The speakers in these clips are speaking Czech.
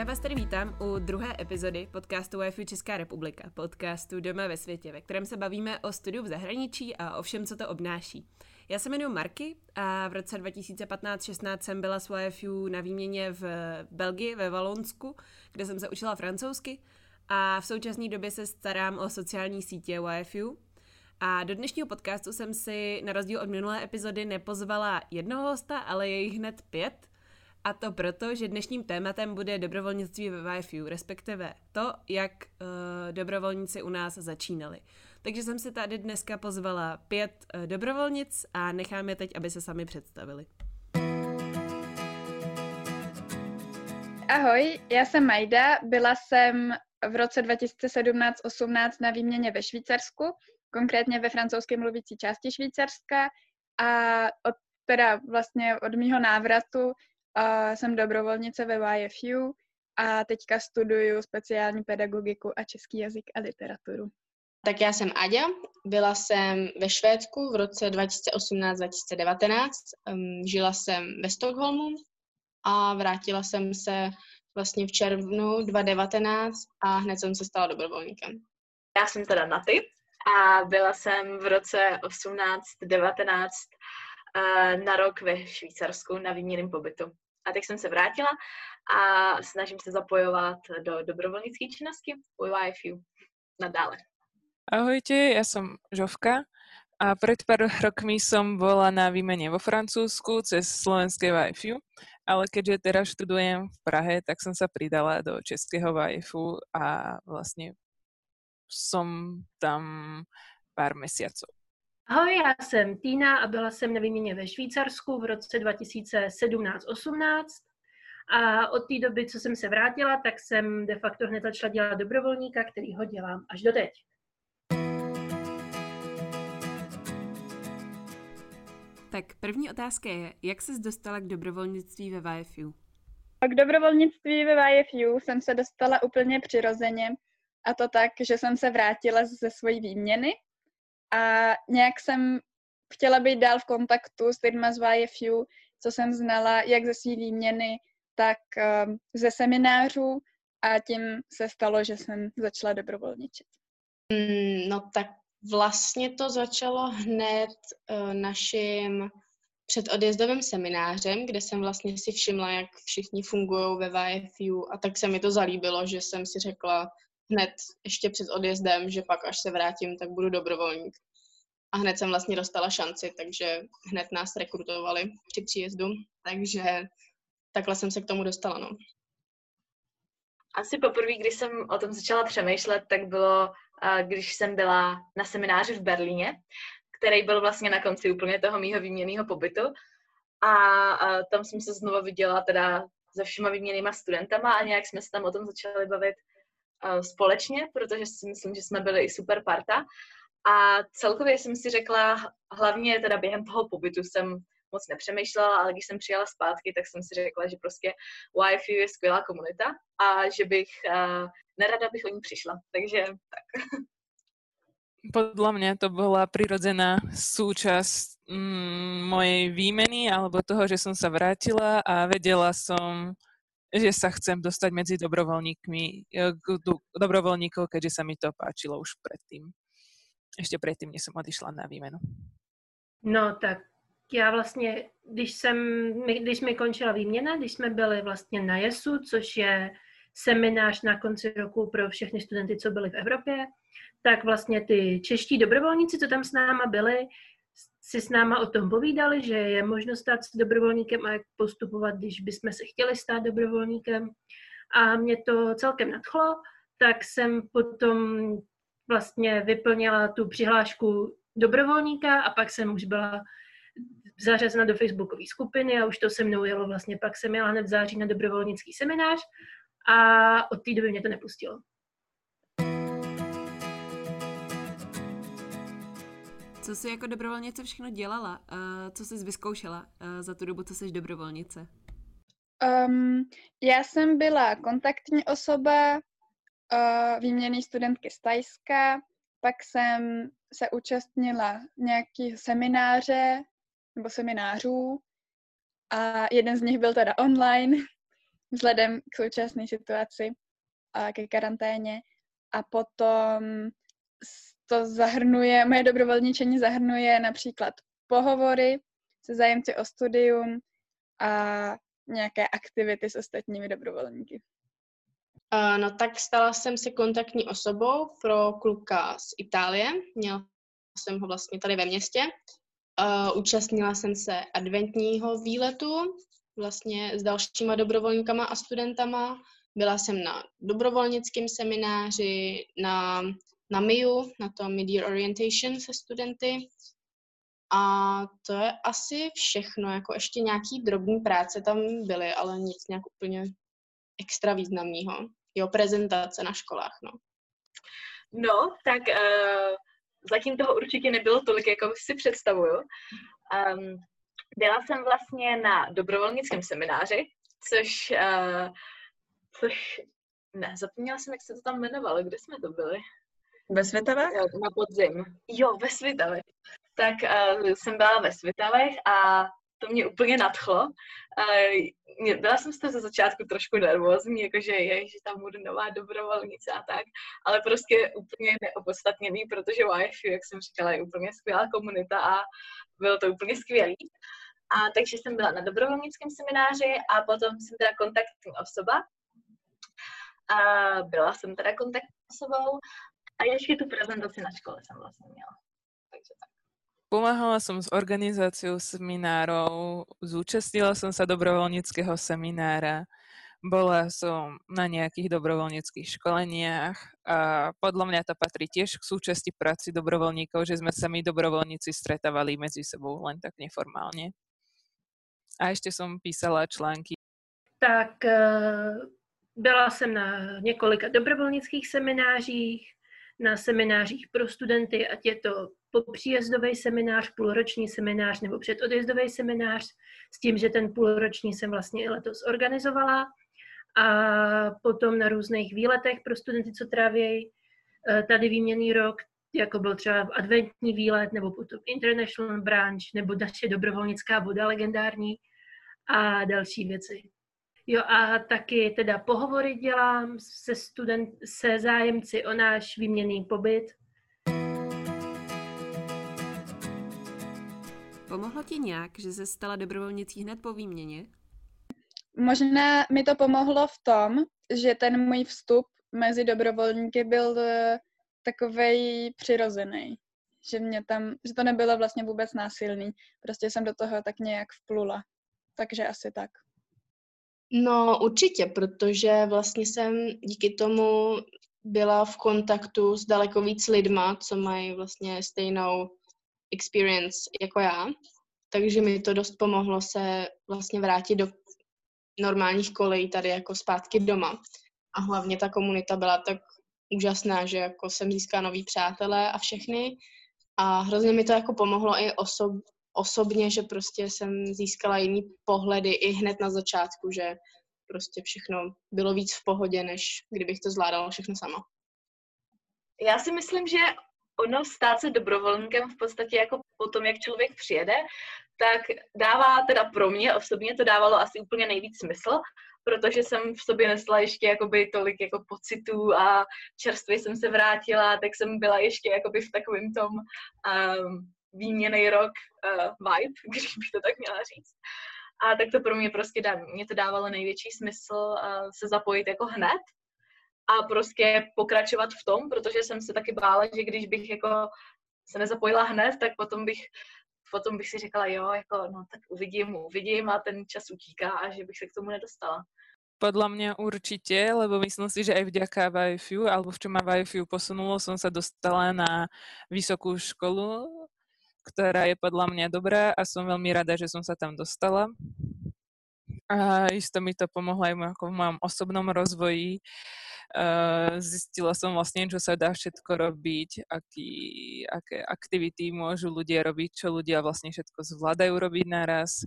Já vás tady vítám u druhé epizody podcastu Wi-Fi Česká republika, podcastu Doma ve světě, ve kterém se bavíme o studiu v zahraničí a o všem, co to obnáší. Já se jmenuji Marky a v roce 2015-16 jsem byla s Wi-Fi na výměně v Belgii, ve Valonsku, kde jsem se učila francouzsky a v současné době se starám o sociální sítě Wi-Fi. A do dnešního podcastu jsem si na rozdíl od minulé epizody nepozvala jednoho hosta, ale je jich hned pět – a to proto, že dnešním tématem bude dobrovolnictví ve Wi-Fi, respektive to, jak uh, dobrovolníci u nás začínali. Takže jsem si tady dneska pozvala pět uh, dobrovolnic a nechám je teď, aby se sami představili. Ahoj, já jsem Majda, byla jsem v roce 2017-18 na výměně ve Švýcarsku, konkrétně ve francouzské mluvící části Švýcarska a od, teda vlastně od mýho návratu a jsem dobrovolnice ve YFU a teďka studuju speciální pedagogiku a český jazyk a literaturu. Tak já jsem Aďa, byla jsem ve Švédsku v roce 2018-2019, um, žila jsem ve Stockholmu a vrátila jsem se vlastně v červnu 2019 a hned jsem se stala dobrovolníkem. Já jsem teda Naty a byla jsem v roce 18-19 Eh, na rok ve Švýcarsku na výměném pobytu. A teď jsem se vrátila a snažím se zapojovat do dobrovolnické činnosti u YFU nadále. Ahojte, ja som Žovka a pred pár rokmi som bola na výmene vo Francúzsku cez slovenské YFU, ale keďže teraz študujem v Prahe, tak som sa pridala do českého YFU a vlastne som tam pár mesiacov. Ahoj, já jsem Týna a byla jsem na výměně ve Švýcarsku v roce 2017-18 a od té doby, co jsem se vrátila, tak jsem de facto hned začala dělat dobrovolníka, který ho dělám až do teď. Tak první otázka je, jak ses dostala k dobrovolnictví ve VFU? K dobrovolnictví ve VFU jsem se dostala úplně přirozeně a to tak, že jsem se vrátila ze své výměny a nějak jsem chtěla být dál v kontaktu s lidmi z YFU, co jsem znala jak ze své výměny, tak um, ze seminářů a tím se stalo, že jsem začala dobrovolničit. Mm, no tak vlastně to začalo hned uh, naším předodjezdovým seminářem, kde jsem vlastně si všimla, jak všichni fungují ve YFU a tak se mi to zalíbilo, že jsem si řekla, hned ještě před odjezdem, že pak až se vrátím, tak budu dobrovolník. A hned jsem vlastně dostala šanci, takže hned nás rekrutovali při příjezdu, takže takhle jsem se k tomu dostala, no. Asi poprvé, když jsem o tom začala přemýšlet, tak bylo, když jsem byla na semináři v Berlíně, který byl vlastně na konci úplně toho mýho výměnného pobytu. A, tam jsem se znova viděla teda se všema výměnýma studentama a nějak jsme se tam o tom začali bavit společně, protože si myslím, že jsme byli i super parta. A celkově jsem si řekla, hlavně teda během toho pobytu jsem moc nepřemýšlela, ale když jsem přijela zpátky, tak jsem si řekla, že prostě Wi-Fi je skvělá komunita a že bych uh, nerada bych o ní přišla. Takže tak. Podľa mňa to bola prirodzená súčasť mm, mojej výmeny alebo toho, že som sa vrátila a vedela som, že sa chcem dostať medzi dobrovoľníkmi, e, dobrovoľníkov, keďže sa mi to páčilo už predtým. Ještě předtím, než jsem odišla na výmenu. No tak já vlastně, když jsem, když mi končila výměna, když jsme byli vlastně na JESu, což je seminář na konci roku pro všechny studenty, co byli v Evropě, tak vlastně ty čeští dobrovolníci, co tam s náma byli, si s náma o tom povídali, že je možno stát se dobrovolníkem a jak postupovat, když bychom se chtěli stát dobrovolníkem. A mě to celkem nadchlo, tak jsem potom vlastně vyplnila tu přihlášku dobrovolníka a pak jsem už byla zařazena do facebookové skupiny a už to se mnou jelo vlastně. Pak jsem jela hned v září na dobrovolnický seminář a od té doby mě to nepustilo. Co jsi jako dobrovolnice všechno dělala? Uh, co jsi vyzkoušela uh, za tu dobu, co jsi dobrovolnice? Um, já jsem byla kontaktní osoba, uh, výměný studentky z Tajska, pak jsem se účastnila nějakých semináře nebo seminářů a jeden z nich byl teda online vzhledem k současné situaci a ke karanténě. A potom to zahrnuje, moje dobrovolničení zahrnuje například pohovory se zájemci o studium a nějaké aktivity s ostatními dobrovolníky. No tak stala jsem se kontaktní osobou pro kluka z Itálie. Měla jsem ho vlastně tady ve městě. Účastnila jsem se adventního výletu vlastně s dalšíma dobrovolníkama a studentama. Byla jsem na dobrovolnickém semináři, na, na MIU, na to Mid-Year Orientation se studenty. A to je asi všechno, jako ještě nějaký drobný práce tam byly, ale nic nějak úplně extra významného. Jo, prezentace na školách, no. No, tak uh, zatím toho určitě nebylo tolik, jako si představuju. Um, byla jsem vlastně na dobrovolnickém semináři, což, uh, což ne, zapomněla jsem, jak se to tam jmenovalo, kde jsme to byli? Ve Svitavách? Na podzim. Jo, ve Svitavech. Tak uh, jsem byla ve Svitavech a to mě úplně nadchlo. Uh, byla jsem z toho ze začátku trošku nervózní, jakože je, že tam budu nová dobrovolnice a tak, ale prostě úplně neopodstatněný, protože YFU, jak jsem říkala, je úplně skvělá komunita a bylo to úplně skvělý. A takže jsem byla na dobrovolnickém semináři a potom jsem teda kontaktní osoba. A byla jsem teda kontaktní osobou a ještě tu prezentaci na škole jsem vlastně měla. Takže tak. Pomáhala som s organizáciou seminárov, zúčastnila som sa dobrovoľníckého seminára, bola som na nejakých dobrovoľníckých školeniach a podľa mňa to patrí tiež k súčasti práci dobrovoľníkov, že sme sa my dobrovoľníci stretávali medzi sebou len tak neformálne. A ešte som písala články. Tak eh, byla jsem na několika dobrovolnických seminářích, na seminářích pro studenty, ať je to popříjezdový seminář, půlroční seminář nebo předodjezdový seminář, s tím, že ten půlroční jsem vlastně i letos organizovala. A potom na různých výletech pro studenty, co trávějí eh, tady výměný rok, jako byl třeba adventní výlet, nebo potom International Branch, nebo naše dobrovolnická voda legendární a další věci. Jo a taky teda pohovory dělám se, student, se zájemci o náš výměný pobyt. Pomohlo ti nějak, že se stala dobrovolnicí hned po výměně? Možná mi to pomohlo v tom, že ten můj vstup mezi dobrovolníky byl eh, takovej přirozený. Že mě tam, že to nebylo vlastně vůbec násilný. Prostě jsem do toho tak nějak vplula. Takže asi tak. No určitě, protože vlastně jsem díky tomu byla v kontaktu s daleko víc lidma, co mají vlastně stejnou experience jako já. Takže mi to dost pomohlo se vlastně vrátit do normálních kolejí tady jako zpátky doma. A hlavně ta komunita byla tak úžasná, že jako jsem získala nový přátelé a všechny. A hrozně mi to jako pomohlo i osob, osobně, že prostě jsem získala jiný pohledy i hned na začátku, že prostě všechno bylo víc v pohodě, než kdybych to zvládala všechno sama. Já si myslím, že ono stát se dobrovolníkem v podstatě jako po tom, jak člověk přijede, tak dává teda pro mě osobně to dávalo asi úplně nejvíc smysl, protože jsem v sobě nesla ještě jakoby tolik jako pocitů a čerstvě jsem se vrátila, tak jsem byla ještě jakoby v takovém tom um, výměný rok uh, vibe, když bych to tak měla říct. A tak to pro mě prostě dá, mě to dávalo největší smysl uh, se zapojit jako hned a prostě pokračovat v tom, protože jsem se taky bála, že když bych jako se nezapojila hned, tak potom bych potom bych si říkala, jo, jako, no tak uvidím, uvidím a ten čas utíká a že bych se k tomu nedostala. Podľa mňa určite, lebo myslím si, že aj vďaka VFU, alebo v čom ma VFU posunulo, som sa dostala na vysokú školu, ktorá je podľa mňa dobrá a som veľmi rada, že som sa tam dostala. A isto mi to pomohlo aj v mojom osobnom rozvoji. Zistila som vlastne, čo sa dá všetko robiť, aký, aké aktivity môžu ľudia robiť, čo ľudia vlastne všetko zvládajú robiť naraz.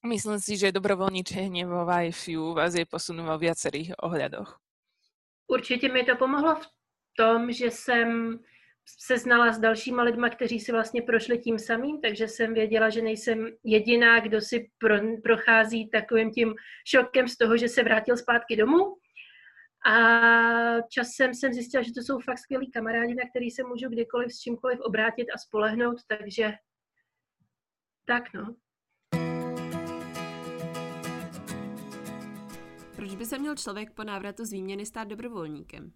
Myslím si, že dobrovolničenie vo YFU vás je posunú vo viacerých ohľadoch. Určitě mi to pomohlo v tom, že jsem se znala s dalšíma lidma, kteří si vlastně prošli tím samým, takže jsem věděla, že nejsem jediná, kdo si pro, prochází takovým tím šokem z toho, že se vrátil zpátky domů. A časem jsem zjistila, že to jsou fakt skvělí kamarádi, na který se můžu kdykoliv s čímkoliv obrátit a spolehnout, takže tak no. Proč by se měl člověk po návratu z výměny stát dobrovolníkem?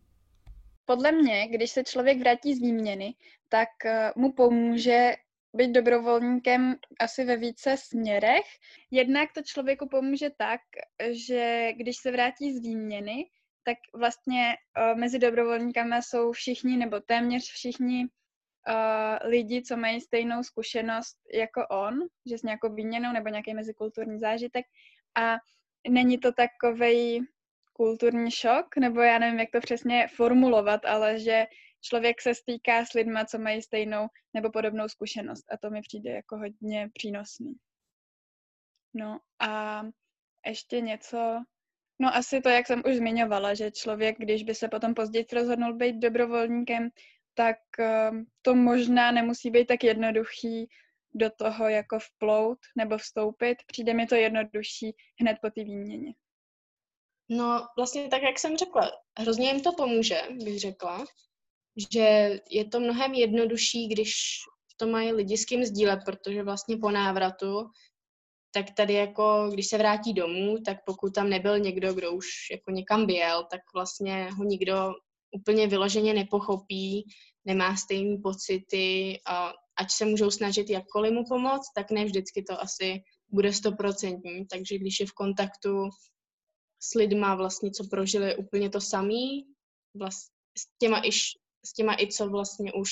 Podle mě, když se člověk vrátí z výměny, tak eh, mu pomůže být dobrovolníkem asi ve více směrech. Jednak to člověku pomůže tak, že když se vrátí z výměny, tak vlastně uh, mezi dobrovolníkami jsou všichni nebo téměř všichni uh, lidi, co mají stejnou zkušenost jako on, že s nějakou výměnou nebo nějaký mezikulturní zážitek a není to takovej kulturní šok, nebo já nevím, jak to přesně formulovat, ale že člověk se stýká s lidma, co mají stejnou nebo podobnou zkušenost a to mi přijde jako hodně přínosný. No a ještě něco, no asi to, jak jsem už zmiňovala, že člověk, když by se potom později rozhodnul být dobrovolníkem, tak ehm, to možná nemusí být tak jednoduchý do toho jako vplout nebo vstoupit. Přijde mi to jednodušší hned po té výměně. No vlastně tak, jak jsem řekla, hrozně jim to pomůže, bych řekla, že je to mnohem jednodušší, když to mají lidi s kým sdílet, protože vlastně po návratu, tak tady jako, když se vrátí domů, tak pokud tam nebyl někdo, kdo už jako někam byl, tak vlastně ho nikdo úplně vyloženě nepochopí, nemá stejné pocity a ať se můžou snažit jakkoliv mu pomoct, tak ne vždycky to asi bude stoprocentní. Takže když je v kontaktu s lidma vlastně, co prožili úplně to samý, vlast, s, těma i, s těma i co vlastně už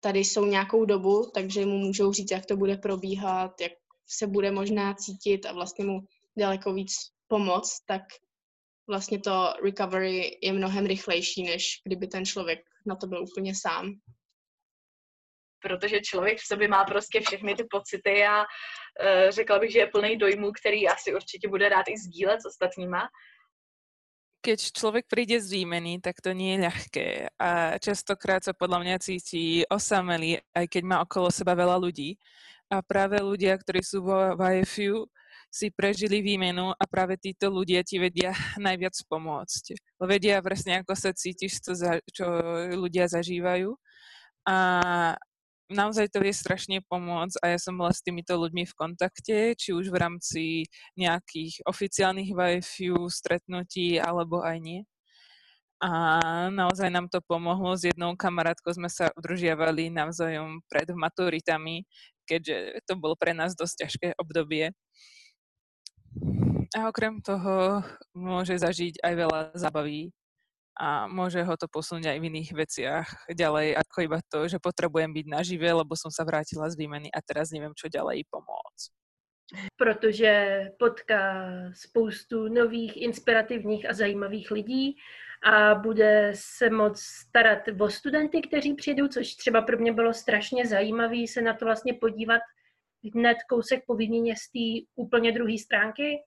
tady jsou nějakou dobu, takže mu můžou říct, jak to bude probíhat, jak se bude možná cítit a vlastně mu daleko víc pomoct, tak vlastně to recovery je mnohem rychlejší, než kdyby ten člověk na to byl úplně sám protože člověk v sobě má prostě všechny ty pocity a uh, řekla bych, že je plný dojmů, který asi určitě bude rád i sdílet s ostatníma. Keď člověk přijde z výmeny, tak to je ľahké a častokrát sa podľa mňa cítí osamelý, aj keď má okolo seba veľa ľudí. A práve ľudia, ktorí sú vo IFU, si prežili výmenu a práve títo ľudia ti vedia najviac pomôcť. Vedia presne, ako sa cítiš, za, čo ľudia zažívajú. A naozaj to vie strašne pomôcť a ja som bola s týmito ľuďmi v kontakte, či už v rámci nejakých oficiálnych WiFi stretnutí, alebo aj nie. A naozaj nám to pomohlo. S jednou kamarátkou sme sa udržiavali navzájom pred maturitami, keďže to bolo pre nás dosť ťažké obdobie. A okrem toho môže zažiť aj veľa zábaví a môže ho to posunúť aj v iných veciach ďalej, ako iba to, že potrebujem byť nažive, lebo som sa vrátila z výmeny a teraz neviem, čo ďalej pomôcť. Protože potká spoustu nových, inspirativních a zajímavých lidí a bude se moc starat o studenty, kteří přijdou, což třeba pro mě bylo strašně zajímavé se na to vlastně podívat hned kousek po výměně z té úplně druhé stránky,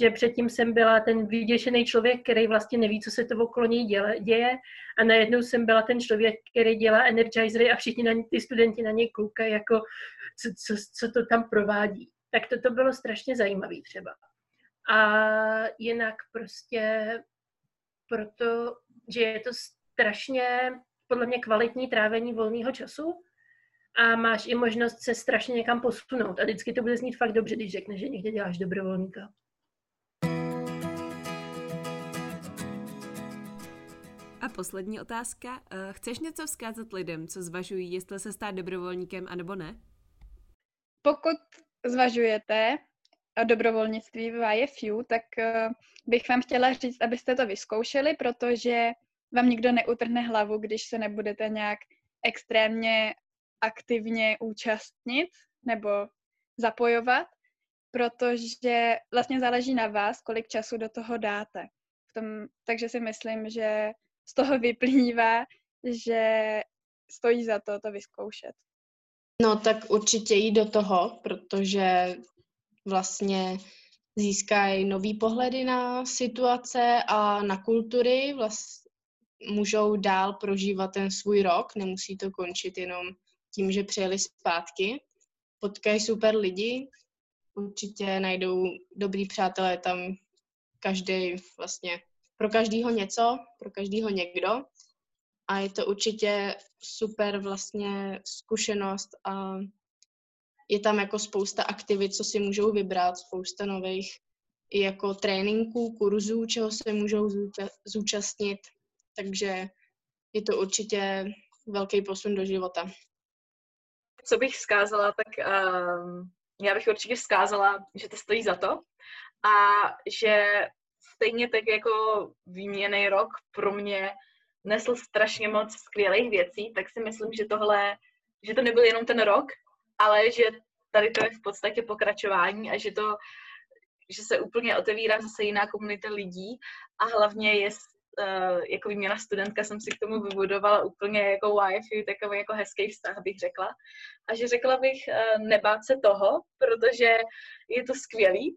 že předtím jsem byla ten vyděšený člověk, který vlastně neví, co se to okolo něj děje a najednou jsem byla ten člověk, který dělá energizery a všichni na, ty studenti na něj koukají, jako co, co, co to tam provádí. Tak to, to bylo strašně zajímavé třeba. A jinak prostě proto, že je to strašně podle mě kvalitní trávení volného času a máš i možnost se strašně někam posunout. A vždycky to bude znít fakt dobře, když řekneš, že někde děláš dobrovolníka. A poslední otázka. Eh, chceš něco vzkázat lidem, co zvažují, jestli se stát dobrovolníkem, anebo ne? Pokud zvažujete dobrovolnictví v IFU, tak eh, bych vám chtěla říct, abyste to vyzkoušeli, protože vám nikdo neutrhne hlavu, když se nebudete nějak extrémně aktivně účastnit nebo zapojovat, protože vlastně záleží na vás, kolik času do toho dáte. V tom, takže si myslím, že z toho vyplývá, že stojí za to to vyzkoušet. No tak určitě jít do toho, protože vlastně získají nový pohledy na situace a na kultury, vlast, můžou dál prožívat ten svůj rok, nemusí to končit jenom tím, že přijeli zpátky. Potkají super lidi, určitě najdou dobrý přátelé tam každý vlastně, pro každýho něco, pro každýho někdo a je to určitě super vlastně zkušenost a je tam jako spousta aktivit, co si můžou vybrat, spousta nových i jako tréninků, kurzů, čeho se můžou zúčastnit, takže je to určitě velký posun do života. Co bych vzkázala, tak um, já bych určitě vzkázala, že to stojí za to a že stejně tak jako výměný rok pro mě nesl strašně moc skvělých věcí, tak si myslím, že tohle, že to nebyl jenom ten rok, ale že tady to je v podstatě pokračování a že to, že se úplně otevírá zase jiná komunita lidí a hlavně je uh, jako výměna studentka jsem si k tomu vybudovala úplně jako wifi, takový jako hezký vztah bych řekla. A že řekla bych uh, nebát se toho, protože je to skvělý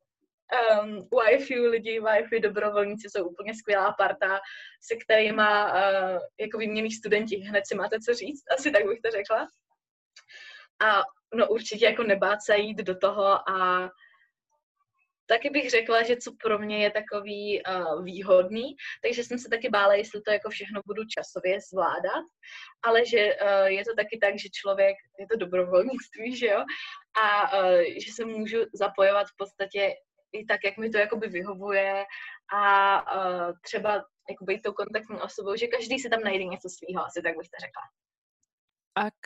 um, YFU lidi, YFU dobrovolníci jsou úplně skvělá parta, se kterými uh, jako výmění studenti. Hned si máte co říct, asi tak bych to řekla. A no určitě jako nebát se jít do toho a taky bych řekla, že co pro mě je takový uh, výhodný, takže jsem se taky bála, jestli to jako všechno budu časově zvládat, ale že uh, je to taky tak, že člověk, je to dobrovolnictví, že jo, a uh, že se můžu zapojovat v podstatě i tak, jak mi to jakoby vyhovuje a uh, třeba jako být tou kontaktní osobou, že každý si tam najde něco svýho, asi tak bych to řekla. Ak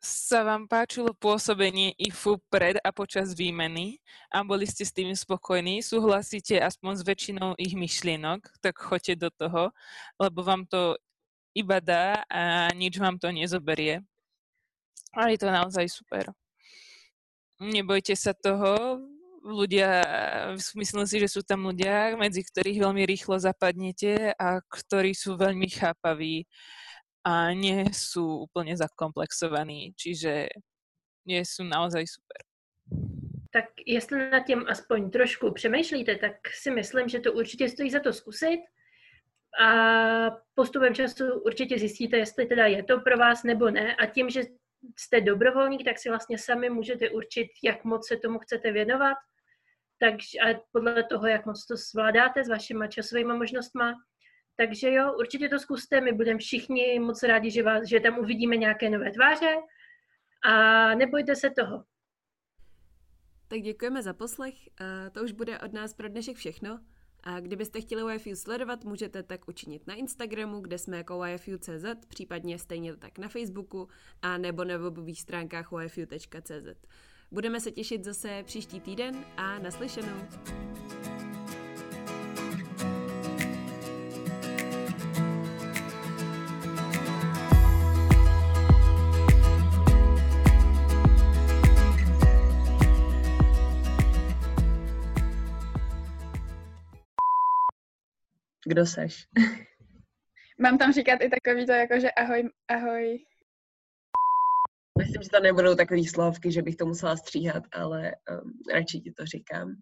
sa vám páčilo pôsobenie IFU pred a počas výmeny a boli ste s tým spokojní, súhlasíte aspoň s väčšinou ich myšlienok, tak choďte do toho, lebo vám to iba dá a nič vám to nezoberie. A je to naozaj super. Nebojte sa toho, ľudia, myslím si, že sú tam ľudia, medzi ktorých veľmi rýchlo zapadnete a ktorí sú veľmi chápaví a nie sú úplne zakomplexovaní, čiže nie sú naozaj super. Tak jestli nad tím aspoň trošku přemýšlíte, tak si myslím, že to určitě stojí za to zkusit a postupem času určitě zjistíte, jestli teda je to pro vás nebo ne a tím, že jste dobrovolník, tak si vlastně sami můžete určit, jak moc se tomu chcete věnovat takže a podle toho, jak moc to zvládáte s vašimi časovými možnostmi. Takže jo, určitě to zkuste, my budeme všichni moc rádi, že, vás, že tam uvidíme nějaké nové tváře a nebojte se toho. Tak děkujeme za poslech, to už bude od nás pro dnešek všechno. A kdybyste chtěli YFU sledovat, můžete tak učinit na Instagramu, kde jsme jako YFU.cz, případně stejně tak na Facebooku a nebo na webových stránkách yfu.cz. Budeme se těšit zase příští týden a naslyšenou. Kdo seš? Mám tam říkat i takový to jako, že ahoj, ahoj, Myslím, že to nebudou takový slovky, že bych to musela stříhat, ale um, radši ti to říkám.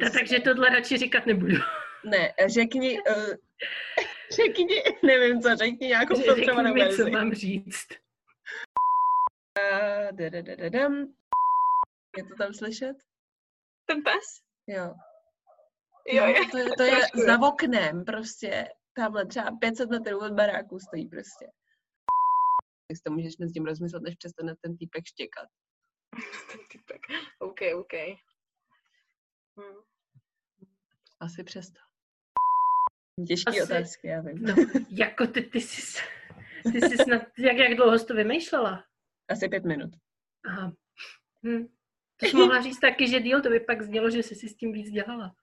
Ta, takže tohle radši říkat nebudu. Ne, řekni, uh, řekni, nevím co, řekni nějakou filtrovanou verzi. co mám říct. Uh, je to tam slyšet? Ten pes? Jo. Jo, no, to, je, to je za oknem prostě. Tamhle třeba 500 metrů od baráku stojí prostě tak to můžeš s tím rozmyslet, než přestane ten týpek štěkat. ten týpek. OK, OK. Hmm. Asi přesto. Těžké Asi, otázky, já vím. No, jako ty, ty jsi, ty jsi snad, jak, jak dlouho jsi to vymýšlela? Asi pět minut. Aha. Hm. To jsi mohla říct taky, že díl, to by pak znělo, že jsi si s tím víc dělala.